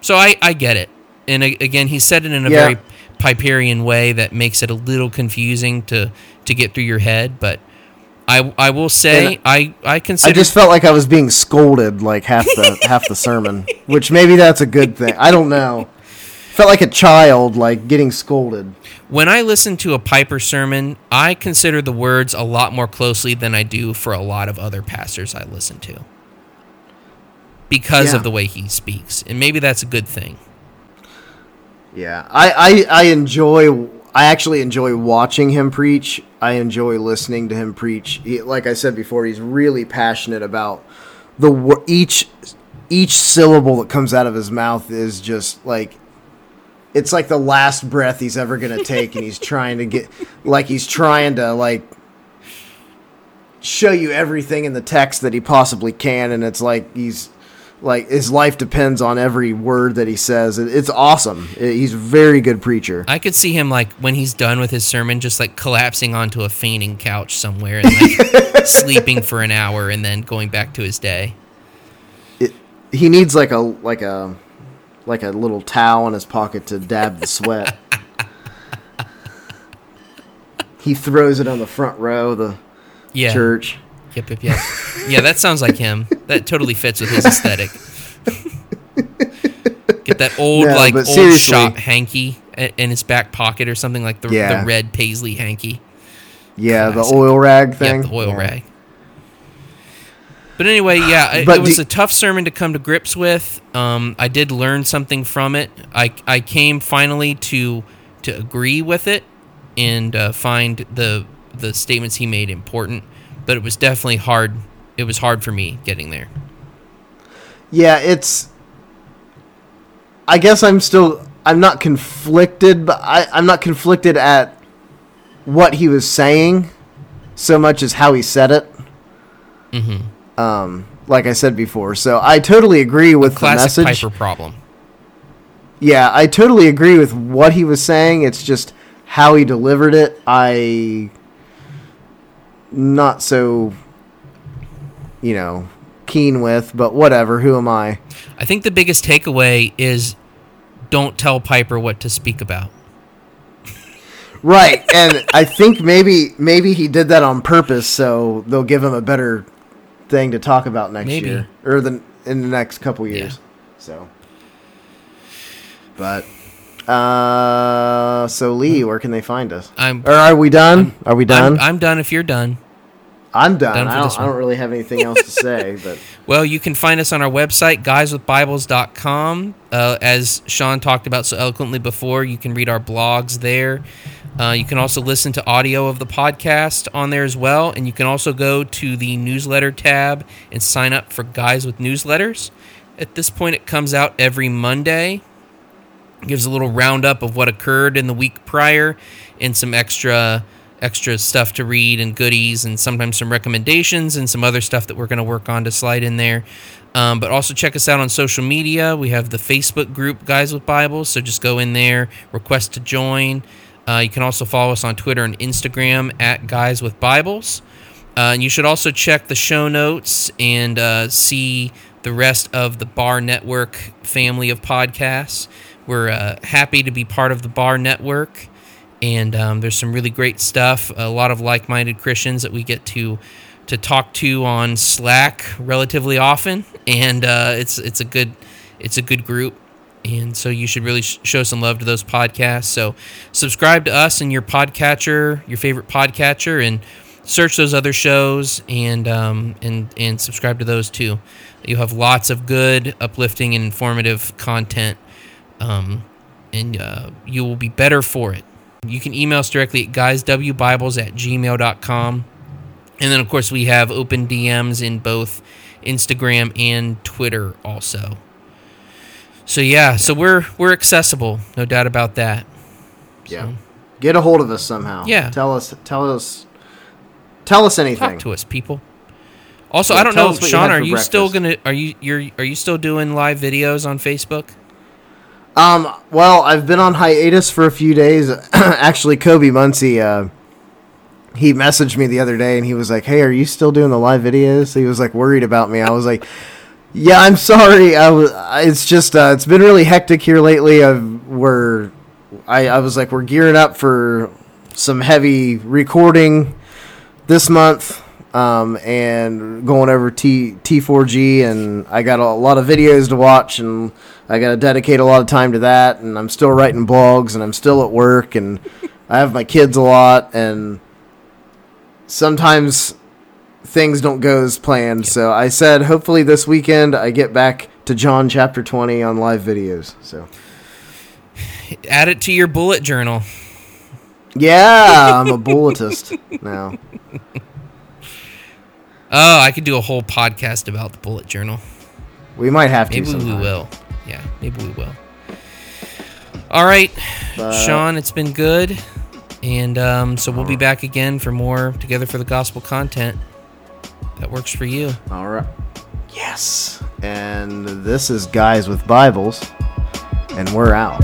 So I, I get it. And again, he said it in a Yeah. very Piperian way that makes it a little confusing to, to get through your head. But I, I will say, And I, I consider. I just felt like I was being scolded like half the half the sermon, which maybe that's a good thing. I don't know. Felt like a child like getting scolded. when I listen to a Piper sermon, I consider the words a lot more closely than I do for a lot of other pastors I listen to because Yeah. of the way he speaks. And maybe that's a good thing. Yeah, I, I I enjoy. I actually enjoy watching him preach. I enjoy listening to him preach. He, like I said before, he's really passionate about the each each syllable that comes out of his mouth is just like it's like the last breath he's ever gonna take, and he's trying to get like he's trying to like show you everything in the text that he possibly can, and it's like he's like his life depends on every word that he says. It's awesome. He's a very good preacher. I could see him like when he's done with his sermon, just like collapsing onto a fainting couch somewhere and like sleeping for an hour and then going back to his day. It, he needs like a like a like a little towel in his pocket to dab the sweat. he throws it on the front row of the Yeah. church. Yep, yep, yep. yeah, that sounds like him. That totally fits with his aesthetic. Get that old No, like old seriously- shop hanky in his back pocket or something like the, Yeah. the red paisley hanky. Yeah, Classic. the oil rag thing. Yeah, the oil Yeah. rag. But anyway, yeah, it, it was a tough sermon to come to grips with. Um, I did learn something from it. I, I came finally to to agree with it and uh, find the the statements he made important. But it was definitely hard. It was hard for me getting there. Yeah, it's. I guess I'm still. I'm not conflicted, but I, I'm not conflicted at what he was saying so much as how he said it. Mm-hmm. Um, like I said before, so I totally agree with the Classic message. Piper problem. Yeah, I totally agree with what he was saying. It's just how he delivered it. I not so, you know, keen with, but whatever. Who am I? I think the biggest takeaway is don't tell Piper what to speak about. Right, and I think maybe maybe he did that on purpose, so they'll give him a better thing to talk about next Maybe. year or the in the next couple Yeah. years. So, but uh, so Lee, where can they find us? I'm Or are we done? are we done? I'm, I'm done if you're done. I'm done. Done I, don't, I don't really have anything else to say, but Well, you can find us on our website, guyswithbibles.com. Uh, as Sean talked about so eloquently before, you can read our blogs there. Uh, you can also listen to audio of the podcast on there as well. And you can also go to the newsletter tab and sign up for Guys with Newsletters. At this point, it comes out every Monday. Gives a little roundup of what occurred in the week prior and some extra extra stuff to read and goodies and sometimes some recommendations and some other stuff that we're going to work on to slide in there. Um, but also check us out on social media. We have the facebook group guys with bibles so just go in there request to join. Uh, you can also follow us on twitter and instagram at guys with bibles. Uh, and you should also check the show notes and uh, see the rest of the Bar Network family of podcasts. We're uh, happy to be part of the Bar Network, and um, there's some really great stuff. A lot of like-minded Christians that we get to to talk to on Slack relatively often, and uh, it's it's a good it's a good group. And so you should really sh- show some love to those podcasts. So subscribe to us and your podcatcher, your favorite podcatcher, and search those other shows and um, and and subscribe to those too. You'll have lots of good, uplifting, and informative content, um, and uh, you will be better for it. You can email us directly at guyswbibles at gmail.com. And then, of course, we have open DMs in both Instagram and Twitter also. So yeah, so we're we're accessible, no doubt about that. yeah, get a hold of us somehow. Yeah. tell us, tell us, tell us anything. Talk to us, people. Also, Yeah, I don't know, Sean. Are you still gonna? Are you you're are you still doing live videos on Facebook? Um, well, I've been on hiatus for a few days. Actually, Kobe Muncie, uh, he messaged me the other day and he was like, "Hey, are you still doing the live videos?" He was like worried about me. I was like, "Yeah, I'm sorry. I was. It's just uh, it's been really hectic here lately. I've, we're, I, I was like, we're gearing up for some heavy recording this month." Um, and going over T T4G, and I got a lot of videos to watch, and I got to dedicate a lot of time to that. And I'm still writing blogs, and I'm still at work, and I have my kids a lot, and sometimes things don't go as planned. So I said, hopefully this weekend I get back to John chapter 20 on live videos. So Add it to your bullet journal. yeah, I'm a bulletist now. Oh, I could do a whole podcast about the bullet journal. We might have to. Maybe we will. Yeah, maybe we will. All right, But- Sean, it's been good, and um, so we'll be back again for more together for the gospel content that works for you. All right. Yes. And this is Guys with Bibles, and we're out.